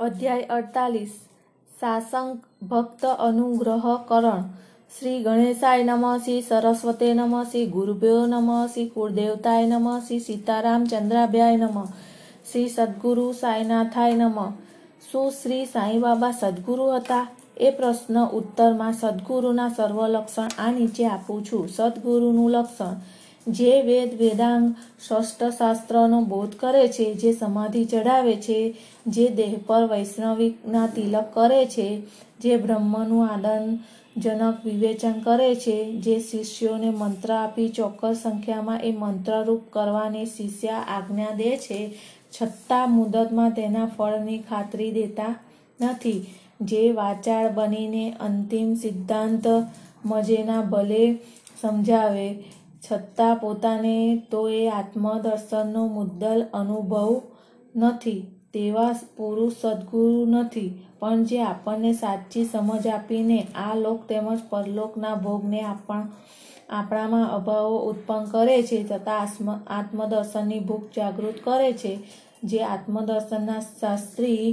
અધ્યાય અડતાલીસ, સાસંગ ભક્ત અનુગ્રહ કરણ શ્રી ગણેશાય નમઃ શ્રી સરસ્વતે નમઃ શ્રી ગુરુભ્યો નમ શ્રી કુળદેવતાય નમઃ શ્રી સીતારામ ચંદ્રાભ્યાય નમઃ શ્રી સદગુરુ સાંઈનાથાય નમઃ. શું શ્રી સાંઈબાબા સદગુરુ હતા? એ પ્રશ્ન ઉત્તરમાં સદગુરુના સર્વ લક્ષણ આ નીચે આપું છું. સદગુરુનું લક્ષણ જે વેદ વેદાંગ શાસ્ત્રનો બોધ કરે છે, જે સમાધિ ચઢાવે છે, જે દેહ પર વૈષ્ણવિકના તિલક કરે છે, જે બ્રહ્મનું આનંદજનક વિવેચન કરે છે, જે શિષ્યોને મંત્ર આપી ચોક્કસ સંખ્યામાં એ મંત્રરૂપ કરવાની શિષ્ય આજ્ઞા દે છે છતાં મુદતમાં તેના ફળની ખાતરી દેતા નથી. જે વાચાળ બનીને અંતિમ સિદ્ધાંત મજેના ભલે સમજાવે છતાં પોતાને તો એ આત્મદર્શનનો મુદ્દલ અનુભવ નથી, તેવા પુરુષ સદગુરુ નથી. પણ જે આપણને સાચી સમજ આપીને આ લોક તેમજ પરલોકના ભોગને આપણામાં અભાવો ઉત્પન્ન કરે છે, તથા આત્મદર્શનની ભૂખ જાગૃત કરે છે. જે આત્મદર્શનના શાસ્ત્રી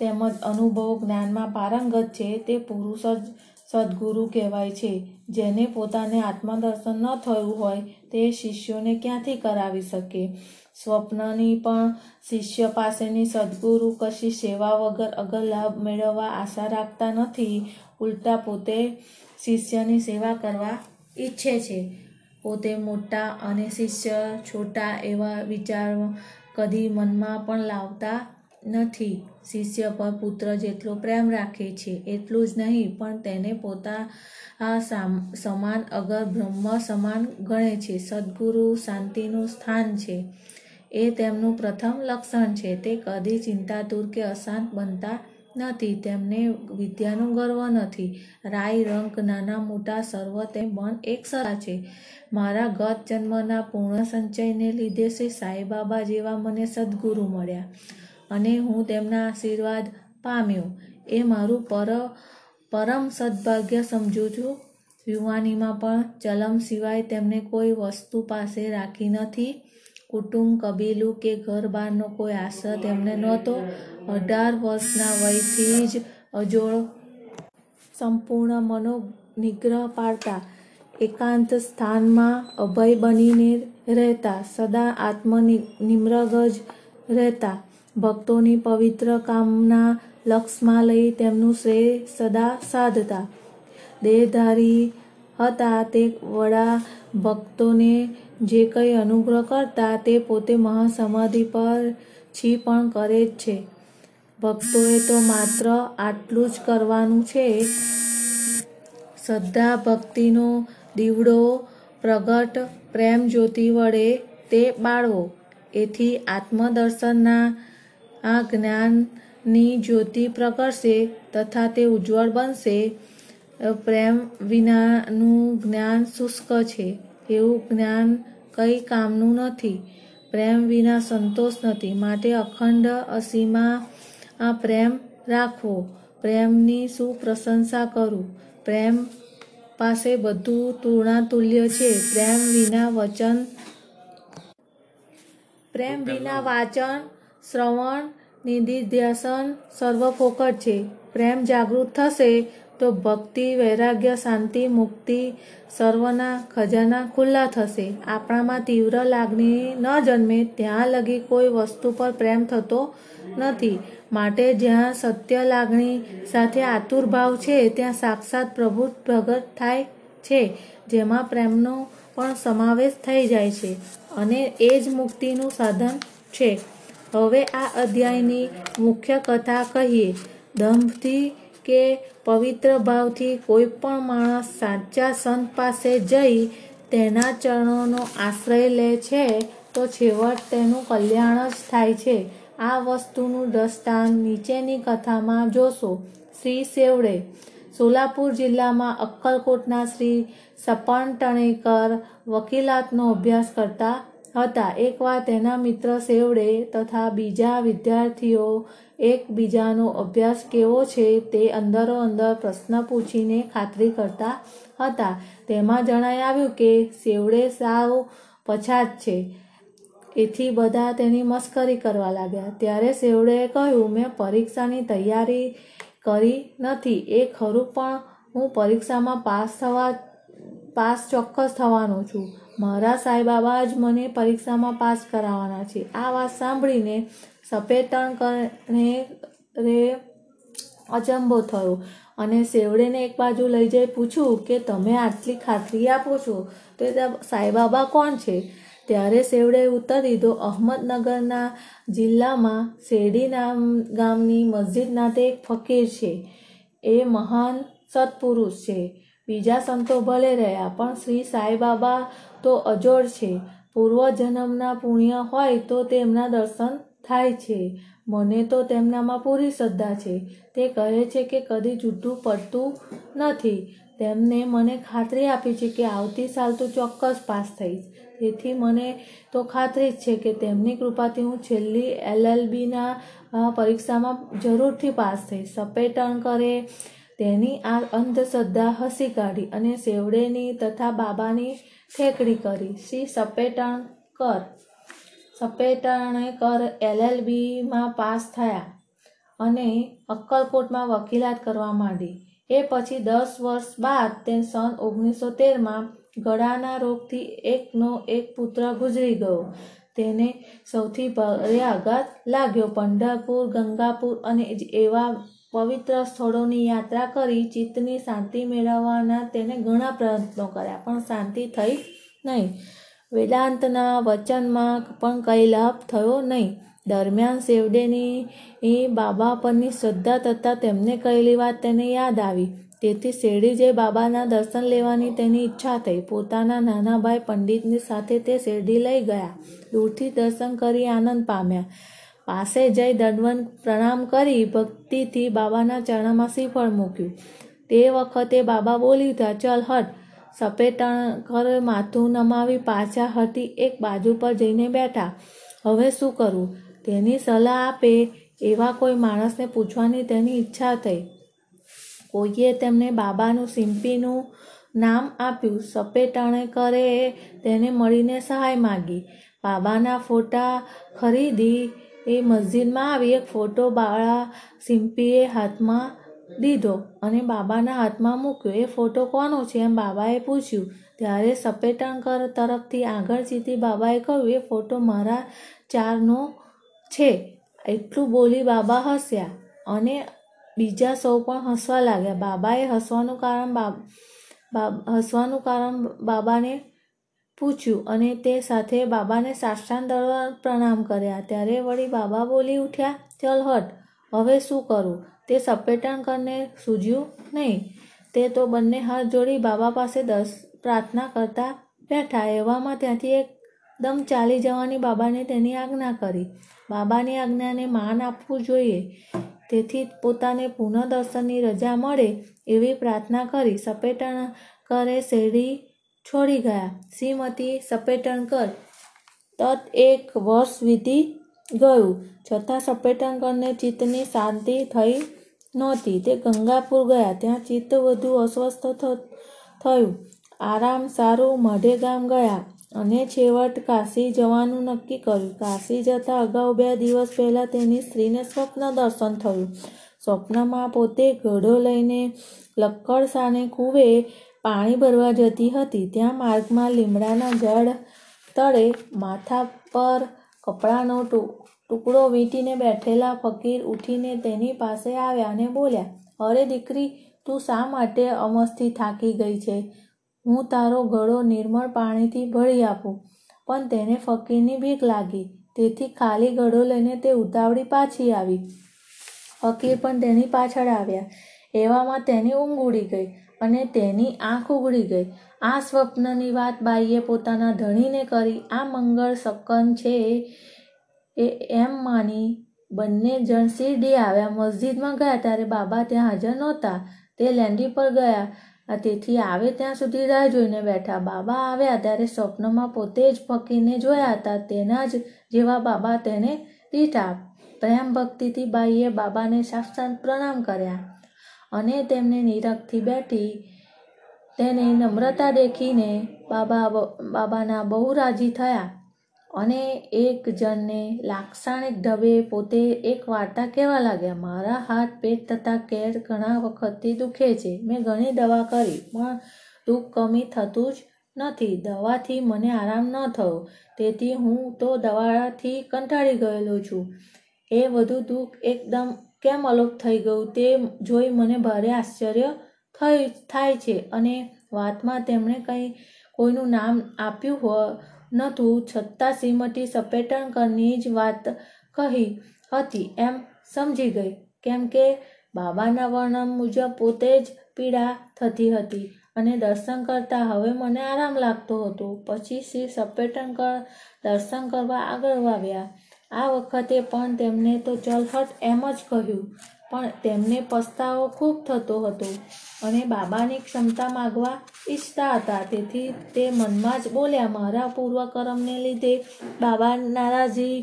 તેમજ અનુભવ જ્ઞાનમાં પારંગત છે, તે પુરુષ જ સદગુરુ કહેવાય છે. જેને પોતાને આત્મદર્શન ન થયું હોય, તે શિષ્યોને ક્યાંથી કરાવી શકે? સ્વપ્નની પણ શિષ્ય પાસેની સદગુરુ કશી સેવા વગર અગર લાભ મેળવવા આશા રાખતા નથી, ઉલટા પોતે શિષ્યની સેવા કરવા ઈચ્છે છે. પોતે મોટા અને શિષ્ય છોટા એવા વિચાર કદી મનમાં પણ લાવતા નથી. શિષ્ય પર પુત્ર જેટલો પ્રેમ રાખે છે એટલું જ નહીં, પણ તેને પોતા સમાન અગર બ્રહ્મ સમાન ગણે છે. સદગુરુ શાંતિનું સ્થાન છે. એ તેમનું પ્રથમ લક્ષણ છે. તે કદી ચિંતાતુર કે અશાંત બનતા નથી. તેમને વિદ્યાનું ગર્વ નથી. રાય રંગ નાના, મોટા, સર્વ તે મન એક સરા છે. મારા ગત જન્મના પૂર્ણ સંચયને લીધે શ્રી સાંઈબાબા જેવા મને સદગુરુ મળ્યા. અને હું તેમના આશીર્વાદ પામ્યો. એ મારું પર, પરમ સદભાગ્ય સમજું છું. યુવાનીમાં પણ ચલમ સિવાય તેમને કોઈ વસ્તુ પાસે રાખી નથી. કુટુંબ કબીલું કે ઘર બહારનો કોઈ આશ્રય તેમને નહોતો. અઢાર વર્ષના વયથી જ અજોડ સંપૂર્ણ મનોનિગ્રહ પાડતા, એકાંત સ્થાનમાં અભય બનીને રહેતા, સદા આત્મનિ જ રહેતા ભક્તોની પવિત્ર કામના લક્ષમાં લઈ તેમનું શ્રેય સદા સાધતા. દેહધારી હતા તે વડા ભક્તોને જે કંઈ અનુગ્રહ કરતા તે પોતે મહાસમાધિ પર છી પણ કરે જ છે. ભક્તોએ તો માત્ર આટલું જ કરવાનું છે. શ્રદ્ધા ભક્તિનો દીવડો પ્રગટ પ્રેમ જ્યોતિ વડે તે બાળવો. એથી આત્મદર્શનના આ જ્ઞાનની જ્યોતિ પ્રગટશે તથા તે ઉજ્જવળ બનશે. પ્રેમ વિનાનું જ્ઞાન શુષ્ક છે. એવું જ્ઞાન કંઈ કામનું નથી. પ્રેમ વિના સંતોષ નથી. માટે અખંડ અસીમા પ્રેમ રાખવો. પ્રેમની શું પ્રશંસા કરું. પ્રેમ પાસે બધું તૃણાતુલ્ય છે. પ્રેમ વિના વચન પ્રેમ વિના વાચન શ્રવણ, નિધિધ્યાસન સર્વ ફોકટ છે. પ્રેમ જાગૃત થશે તો ભક્તિ, વૈરાગ્ય, શાંતિ, મુક્તિ સર્વના ખજાના ખુલ્લા થશે. આપણામાં તીવ્ર લાગણી ન જન્મે ત્યાં લગી કોઈ વસ્તુ પર પ્રેમ થતો નથી. માટે જ્યાં સત્ય લાગણી સાથે આતુર ભાવ છે, ત્યાં સાક્ષાત પ્રભુ પ્રગટ થાય છે, જેમાં પ્રેમનો પણ સમાવેશ થઈ જાય છે. અને એ જ મુક્તિનું સાધન છે. હવે આ અધ્યાયની મુખ્ય કથા કહીએ. દંભથી કે પવિત્ર ભાવથી કોઈ પણ માણસ સાચા સંત પાસે જઈ તેના ચરણોનો આશ્રય લે છે, તો છેવટ તેનું કલ્યાણ જ થાય છે. આ વસ્તુનું દ્રષ્ટાંત નીચેની કથામાં જોશો. શ્રી સેવડે, સોલાપુર જિલ્લામાં અક્કલકોટના શ્રી સપન ટણેકર વકીલાતનો અભ્યાસ કરતા હતા. એકવાર તેના મિત્ર સેવડે તથા બીજા વિદ્યાર્થીઓ એકબીજાનો અભ્યાસ કેવો છે તે અંદરો અંદર પ્રશ્ન પૂછીને ખાતરી કરતા હતા. તેમાં જણાઈ આવ્યું કે, સેવડે સાવ પછાત છે. એથી બધા તેની મસ્કરી કરવા લાગ્યા. ત્યારે સેવડેએ કહ્યું, મેં પરીક્ષાની તૈયારી કરી નથી. એ ખરું પણ હું પરીક્ષામાં પાસ થવા, પાસ ચોક્કસ થવાનો છું. મારા સાંઈબાબા જ મને પરીક્ષામાં પાસ કરાવવાના છે. આ વાત સાંભળીને સપેટણ કરે રે અચંબો થયો અને સેવડેને એક બાજુ લઈ જઈ પૂછ્યું કે, તમે આટલી ખાતરી આપો છો? તો સાંઈબાબા કોણ છે? ત્યારે સેવડે ઉત્તર દીધો, અહમદનગરના જિલ્લામાં શેરડી નામ ગામની મસ્જિદના તે એક ફકીર છે. એ મહાન સત્પુરુષ છે. બીજા સંતો ભલે રહ્યા, પણ શ્રી સાંઈબાબા તો અજોડ છે. પૂર્વજન્મના પુણ્ય હોય તો તેમના દર્શન થાય છે. મને તો તેમનામાં પૂરી શ્રદ્ધા છે. તે કહે છે કે કદી જૂઠું પડતું નથી. તેમને મને ખાતરી આપી છે કે આવતી સાલ તો ચોક્કસ પાસ થઈશ. તેથી મને તો ખાતરી જ છે કે તેમની કૃપાથી હું છેલ્લી એલએલબીના પરીક્ષામાં જરૂરથી પાસ થઈશ. સપેટણ કરે તેની આ અંધશ્રદ્ધા હસી કાઢી અને સેવડેની તથા બાબાની ઠેકડી કરી. શ્રી સપેટણ કર. સપેટણે કર એલએલબીમાં પાસ થયા અને અક્કલકોટમાં વકીલાત કરવા માંડી. એ પછી દસ વર્ષ બાદ તે સન ઓગણીસો તેરમાં ગળાના રોગથી એકનો એક પુત્ર ગુજરી ગયો. તેને સૌથી ભારે આઘાત લાગ્યો. પંઢરપુર, ગંગાપુર અને એવા પવિત્ર સ્થળોની યાત્રા કરી ચિત્તની શાંતિ મેળવવાના તેને ઘણા પ્રયત્નો કર્યા, પણ શાંતિ થઈ નહીં. વેદાંતના વચનમાં પણ કંઈ લાભ થયો નહીં. દરમિયાન શેવડેની બાબા પરની શ્રદ્ધા તથા તેમને કહેલી વાત તેને યાદ આવી. તેથી શેરડી જઈ બાબાના દર્શન લેવાની તેની ઈચ્છા થઈ. પોતાના નાના ભાઈ પંડિતની સાથે તે શેરડી લઈ ગયા. દૂરથી દર્શન કરી આનંદ પામ્યા. પાસે જઈ દંડવન પ્રણામ કરી ભક્તિથી બાબાના ચરણમાં શ્રીફળ મૂક્યું. તે વખતે બાબા બોલી ઉઠ્યા ચલ, હટ. સપેટણ કર માથું નમાવી પાછા હટી એક બાજુ પર જઈને બેઠા. હવે શું કરવું તેની સલાહ આપે. એવા કોઈ માણસને પૂછવાની તેની ઈચ્છા થઈ. કોઈએ તેમને બાબાનું સિમ્પીનું નામ આપ્યું. સપેટણે કરે તેને મળીને સહાય માગી. બાબાના ફોટા ખરીદી એ મસ્જિદમાં આવી એક ફોટો બાળા સિમ્પીએ હાથમાં દીધો અને બાબાના હાથમાં મૂક્યો. એ ફોટો કોનો છે? એમ બાબાએ પૂછ્યું. ત્યારે સપેટણકર તરફથી આગળ જીતી બાબાએ કહ્યું, એ ફોટો મારા ચારનો છે. એટલું બોલી બાબા હસ્યા અને બીજા સૌ પણ હસવા લાગ્યા. બાબાએ હસવાનું કારણ હસવાનું કારણ બાબાને પૂછ્યું અને તે સાથે બાબાને સાષ્ટાંગ પ્રણામ કર્યા. ત્યારે વળી બાબા બોલી ઉઠ્યા, ચલ હટ, હવે શું કરું? તે સપેટણકરને સૂઝ્યું નહીં. તે તો બંને હાથ જોડી બાબા પાસે દસ પ્રાર્થના કરતા બેઠા. એવામાં ત્યાંથી એકદમ ચાલી જવાની બાબાને તેની આજ્ઞા કરી. બાબાની આજ્ઞાને માન આપવું જોઈએ. તેથી પોતાને પુનઃદર્શનની રજા મળે એવી પ્રાર્થના કરી. સપેટણકરે શેરડી છોડી ગયા. શ્રીમતી સપેટણકર તત એક વર્ષ વીતી ગયું. છતાં સપેટણકરને ચિત્તની શાંતિ થઈ નહોતી. તે ગંગાપુર ગયા. ત્યાં ચિત્ત વધુ અસ્વસ્થ થયું. આરામ સારું મઢે ગામ ગયા અને છેવટ કાશી જવાનું નક્કી કર્યું. કાશી જતા અગાઉ બે દિવસ પહેલાં તેની સ્ત્રીને સ્વપ્ન દર્શન થયું. સ્વપ્નમાં પોતે ઘડો લઈને લક્કડ સાને કૂવે પાણી ભરવા જતી હતી. ત્યાં માર્ગમાં લીમડાના ઝાડ તળે માથા પર કપડાનો ટુકડો વીંટીને બેઠેલા ફકીર ઉઠીને તેની પાસે આવ્યા અને બોલ્યા, અરે દીકરી, તું શા માટે અમસથી થાકી ગઈ છે? હું તારો ઘડો નિર્મળ પાણીથી ભરી આપું. પણ તેને ફકીરની ભીખ લાગી. તેથી ખાલી ઘડો લઈને તે ઉતાવળી પાછી આવી. ફકીર પણ તેની પાછળ આવ્યા. એવામાં તેની ઊંઘ ઉડી ગઈ. અને તેની આંખ ઉઘડી ગઈ. આ સ્વપ્નની વાત બાઈએ પોતાના ધણીને કરી. આ મંગળ સકન છે એ એમ માની બંને જણ શિરડી આવ્યા. મસ્જિદમાં ગયા ત્યારે બાબા ત્યાં હાજર નહોતા. તે લેન્ડી પર ગયા. તેથી આવે ત્યાં સુધી રાહ જોઈને બેઠા. બાબા આવ્યા ત્યારે સ્વપ્નમાં પોતે જ ફકીરને જોયા હતા. તેના જ જેવા બાબા તેને દીઠા પ્રેમ ભક્તિથી બાઈએ બાબાને સાક્ષાત પ્રણામ કર્યા. અને તેમને નિરખથી બેઠી, તેને નમ્રતા દેખીને બાબા બાબાના બહુ રાજી થયા. અને એક જણને લાક્ષણિક ઢબે પોતે એક વાર્તા કહેવા લાગ્યા, મારા હાથ પેટ તથા કેર ઘણા વખતથી દુખે છે. મેં ઘણી દવા કરી, પણ દુઃખ કમી થતું જ નથી. દવાથી મને આરામ ન થયો. તેથી હું તો દવાથી કંટાળી ગયેલો છું. એ બધું દુઃખ એકદમ કેમ અલોપ થઈ ગયું તે જોઈ મને ભારે આશ્ચર્ય થઈ, થાય છે અને વાતમાં તેમણે કંઈ કોઈનું નામ આપ્યું હો, નહોતું. છતાં શ્રીમતી સપેટણકરની જ વાત કહી હતી. એમ સમજી ગઈ, કેમ કે બાબાના વર્ણન મુજબ પોતે જ પીડા થતી હતી અને દર્શન કરતા હવે મને આરામ લાગતો હતો. પછી શ્રી સપેટણકર દર્શન કરવા આગળ આવ્યા આ વખતે પણ તેમને તો ચલફટ એમ જ કહ્યું, પણ તેમને પસ્તાવો ખૂબ થતો હતો અને બાબાની ક્ષમતા માગવા ઈચ્છતા હતા. તેથી તે મનમાં જ બોલ્યા, મારા પૂર્વકર્મને લીધે બાબા નારાજી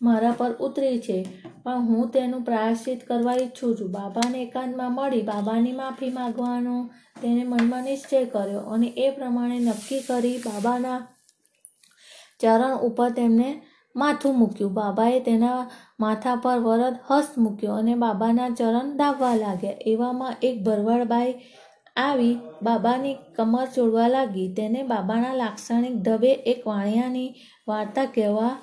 મારા પર ઉતરી છે, પણ હું તેનું પ્રાયશ્ચિત કરવા ઈચ્છું છું. બાબાને એકાંતમાં મળી બાબાની માફી માગવાનો તેને મનમાં નિશ્ચય કર્યો અને એ પ્રમાણે નક્કી કરી બાબાના ચરણ ઉપર તેમને માથું મૂક્યું. બાબાએ તેના માથા પર વરદ હસ્ત મૂક્યો અને બાબાના ચરણ દાબવા લાગ્યા. એવામાં એક ભરવાડબાઈ આવી બાબાની કમર ચોડવા લાગી. તેને બાબાના લાક્ષણિક ઢબે એક વાણિયાની વાર્તા કહેવા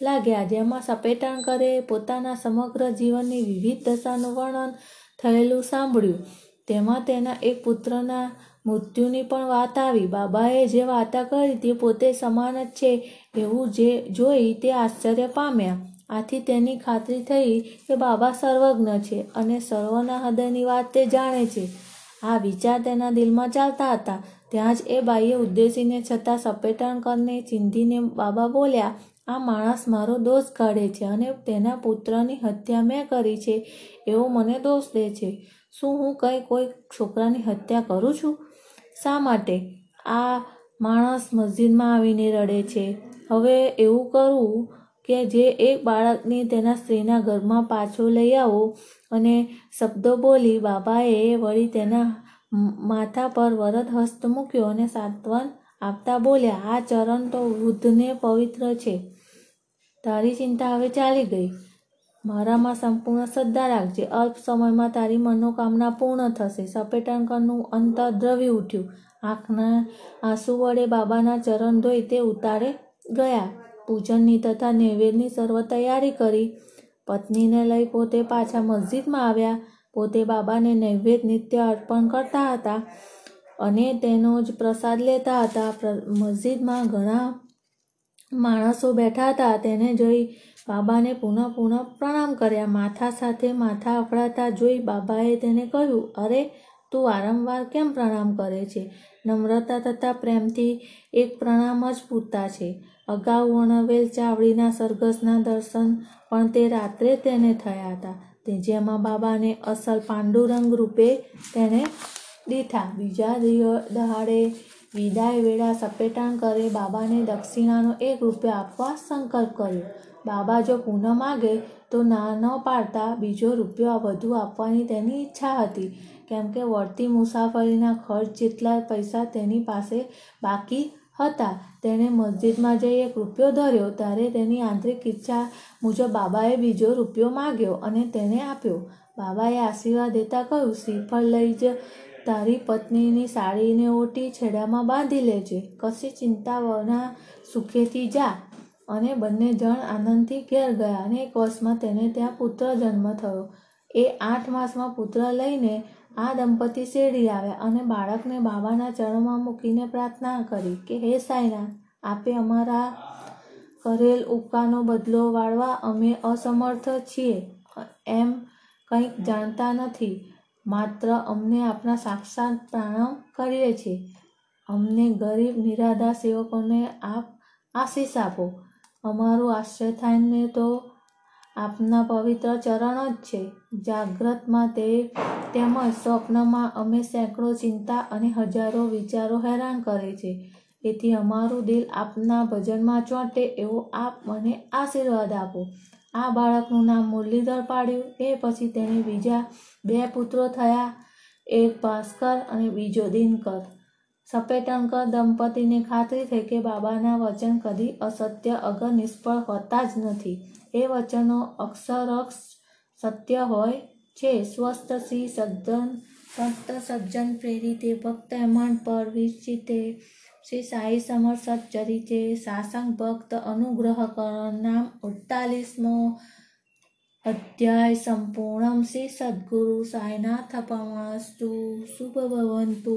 લાગ્યા, જેમાં સપેટણકરે પોતાના સમગ્ર જીવનની વિવિધ દશાનું વર્ણન થયેલું સાંભળ્યું. તેમાં તેના એક પુત્રના મૃત્યુની પણ વાત આવી. બાબાએ જે વાર્તા કરી તે પોતે સમાન જ છે એવું જે જોઈ તે આશ્ચર્ય પામ્યા. આથી તેની ખાતરી થઈ કે બાબા સર્વજ્ઞ છે અને સર્વના હૃદયની વાત તે જાણે છે. આ વિચાર તેના દિલમાં ચાલતા હતા. ત્યાં જ એ બાઈએ ઉદ્દેશીને છતાં સપેટણકરને ચીંધીને બાબા બોલ્યા, આ માણસ મારો દોષ કાઢે છે અને તેના પુત્રની હત્યા મેં કરી છે, એવો મને દોષ દે છે. શું હું કંઈ કોઈ છોકરાની હત્યા કરું છું? શા માટે? આ માણસ મસ્જિદમાં આવીને રડે છે. હવે એવું કરવું કે જે એક બાળકની તેના સ્ત્રીના ઘરમાં પાછો લઈ આવો અને શબ્દો બોલી બાબાએ વળી તેના માથા પર વરદ હસ્ત મૂક્યો અને સાંત્વન આપતા બોલ્યા, આ ચરણ તો વૃદ્ધને પવિત્ર છે. તારી ચિંતા હવે ચાલી ગઈ. મારામાં સંપૂર્ણ શ્રદ્ધા રાખજે. અલ્પ સમયમાં તારી મનોકામના પૂર્ણ થશે. સપેટણકરનું અંતર દ્રવી ઉઠ્યું. આંખના આંસુ વડે બાબાના ચરણ ધોઈ તે ઉતારે ગયા. પૂજનની તથા નૈવેદ્યની સર્વ તૈયારી કરી. પત્નીને લઈ પોતે પાછા મસ્જિદમાં આવ્યા. પોતે બાબાને નૈવેદ્ય નિત્ય અર્પણ કરતા હતા અને તેનો જ પ્રસાદ લેતા હતા. મસ્જિદમાં ઘણા માણસો બેઠા હતા, તેને જોઈ બાબાને પુનઃ પુનઃ પ્રણામ કર્યા. માથા સાથે માથા અફડાતા જોઈ બાબાએ તેને કહ્યું, અરે, તું વારંવાર કેમ પ્રણામ કરે છે? નમ્રતા તથા પ્રેમથી એક પ્રણામ જ પૂરતા છે. અગાઉ વર્ણવેલ ચાવડીના સરઘસના દર્શન પણ તે રાત્રે તેને થયા હતા. તે જેમાં બાબાને અસલ પાંડુરંગ રૂપે તેને દીઠા બીજા દહાડે વિદાય વેળા સપેટાણ કરે બાબાને દક્ષિણાનો એક રૂપિયો આપવા સંકલ્પ કર્યો. બાબા જો પુનઃ માગે તો ના ન પાડતા બીજો રૂપિયો વધુ આપવાની તેની ઈચ્છા હતી. કેમ કે વળતી મુસાફરીના ખર્ચ જેટલા પૈસા તેની પાસે બાકી હતા. તેણે મસ્જિદમાં જઈ એક રૂપિયો ધર્યો ત્યારે તેની આંતરિક ઈચ્છા મુજબ બાબાએ બીજો રૂપિયો માગ્યો અને તેને આપ્યો. બાબાએ આશીર્વાદ દેતા કહ્યું, શ્રીફળ લઈ જ તારી પત્નીની સાડીને ઓટી છેડામાં બાંધી લેજે. કશી ચિંતા વના સુખેથી જા. અને બંને જણ આનંદથી ઘેર ગયા અને એક વર્ષમાં તેને ત્યાં પુત્ર જન્મ થયો. એ આઠ માસમાં પુત્ર લઈને આ દંપતી શેરડી આવ્યા અને બાળકને બાબાના ચરણમાં મૂકીને પ્રાર્થના કરી કે, હે સાંઈનાથ આપે અમારા કરેલ ઉપકારનો બદલો વાળવા અમે અસમર્થ છીએ. એમ કંઈક જાણતા નથી. માત્ર અમને આપના સાક્ષાત પ્રણામ કરીએ છીએ. અમને ગરીબ, નિરાધાર સેવકોને આપ આશીષ આપો. અમારું આશ્રય થાયને તો આપના પવિત્ર ચરણ જ છે. જાગ્રતમાં તે તેમજ સ્વપ્નમાં અમે સેંકડો ચિંતા અને હજારો વિચારો હેરાન કરે છે. એથી અમારું દિલ આપના ભજનમાં ચોંટે એવો આપ મને આશીર્વાદ આપો. આ બાળકનું નામ મુરલીધર પાડ્યું. એ પછી તેને બીજા બે પુત્રો થયા, એક ભાસ્કર અને બીજો દિનકર. સપેટનકર દંપતીને ખાતરી થઈ કે બાબાના વચન કદી અસત્ય અગર નિષ્ફળ હોતા જ નથી. એ વચનો અક્ષરક્ષ સત્ય હોય છે. સ્વસ્થ શ્રી સજ્જન, સંત સજ્જન પ્રેરિતે ભક્ત હેમંત પર વિરચિતે શ્રી સાઈ સમર સચ્ચરિતે સાસંગ ભક્ત અનુગ્રહ કરણ નામ અડતાલીસમો અધ્યાય સંપૂર્ણમ શ્રી સદગુરુ સાઈનાથ પમાસ્તુ શુભ ભવંતુ.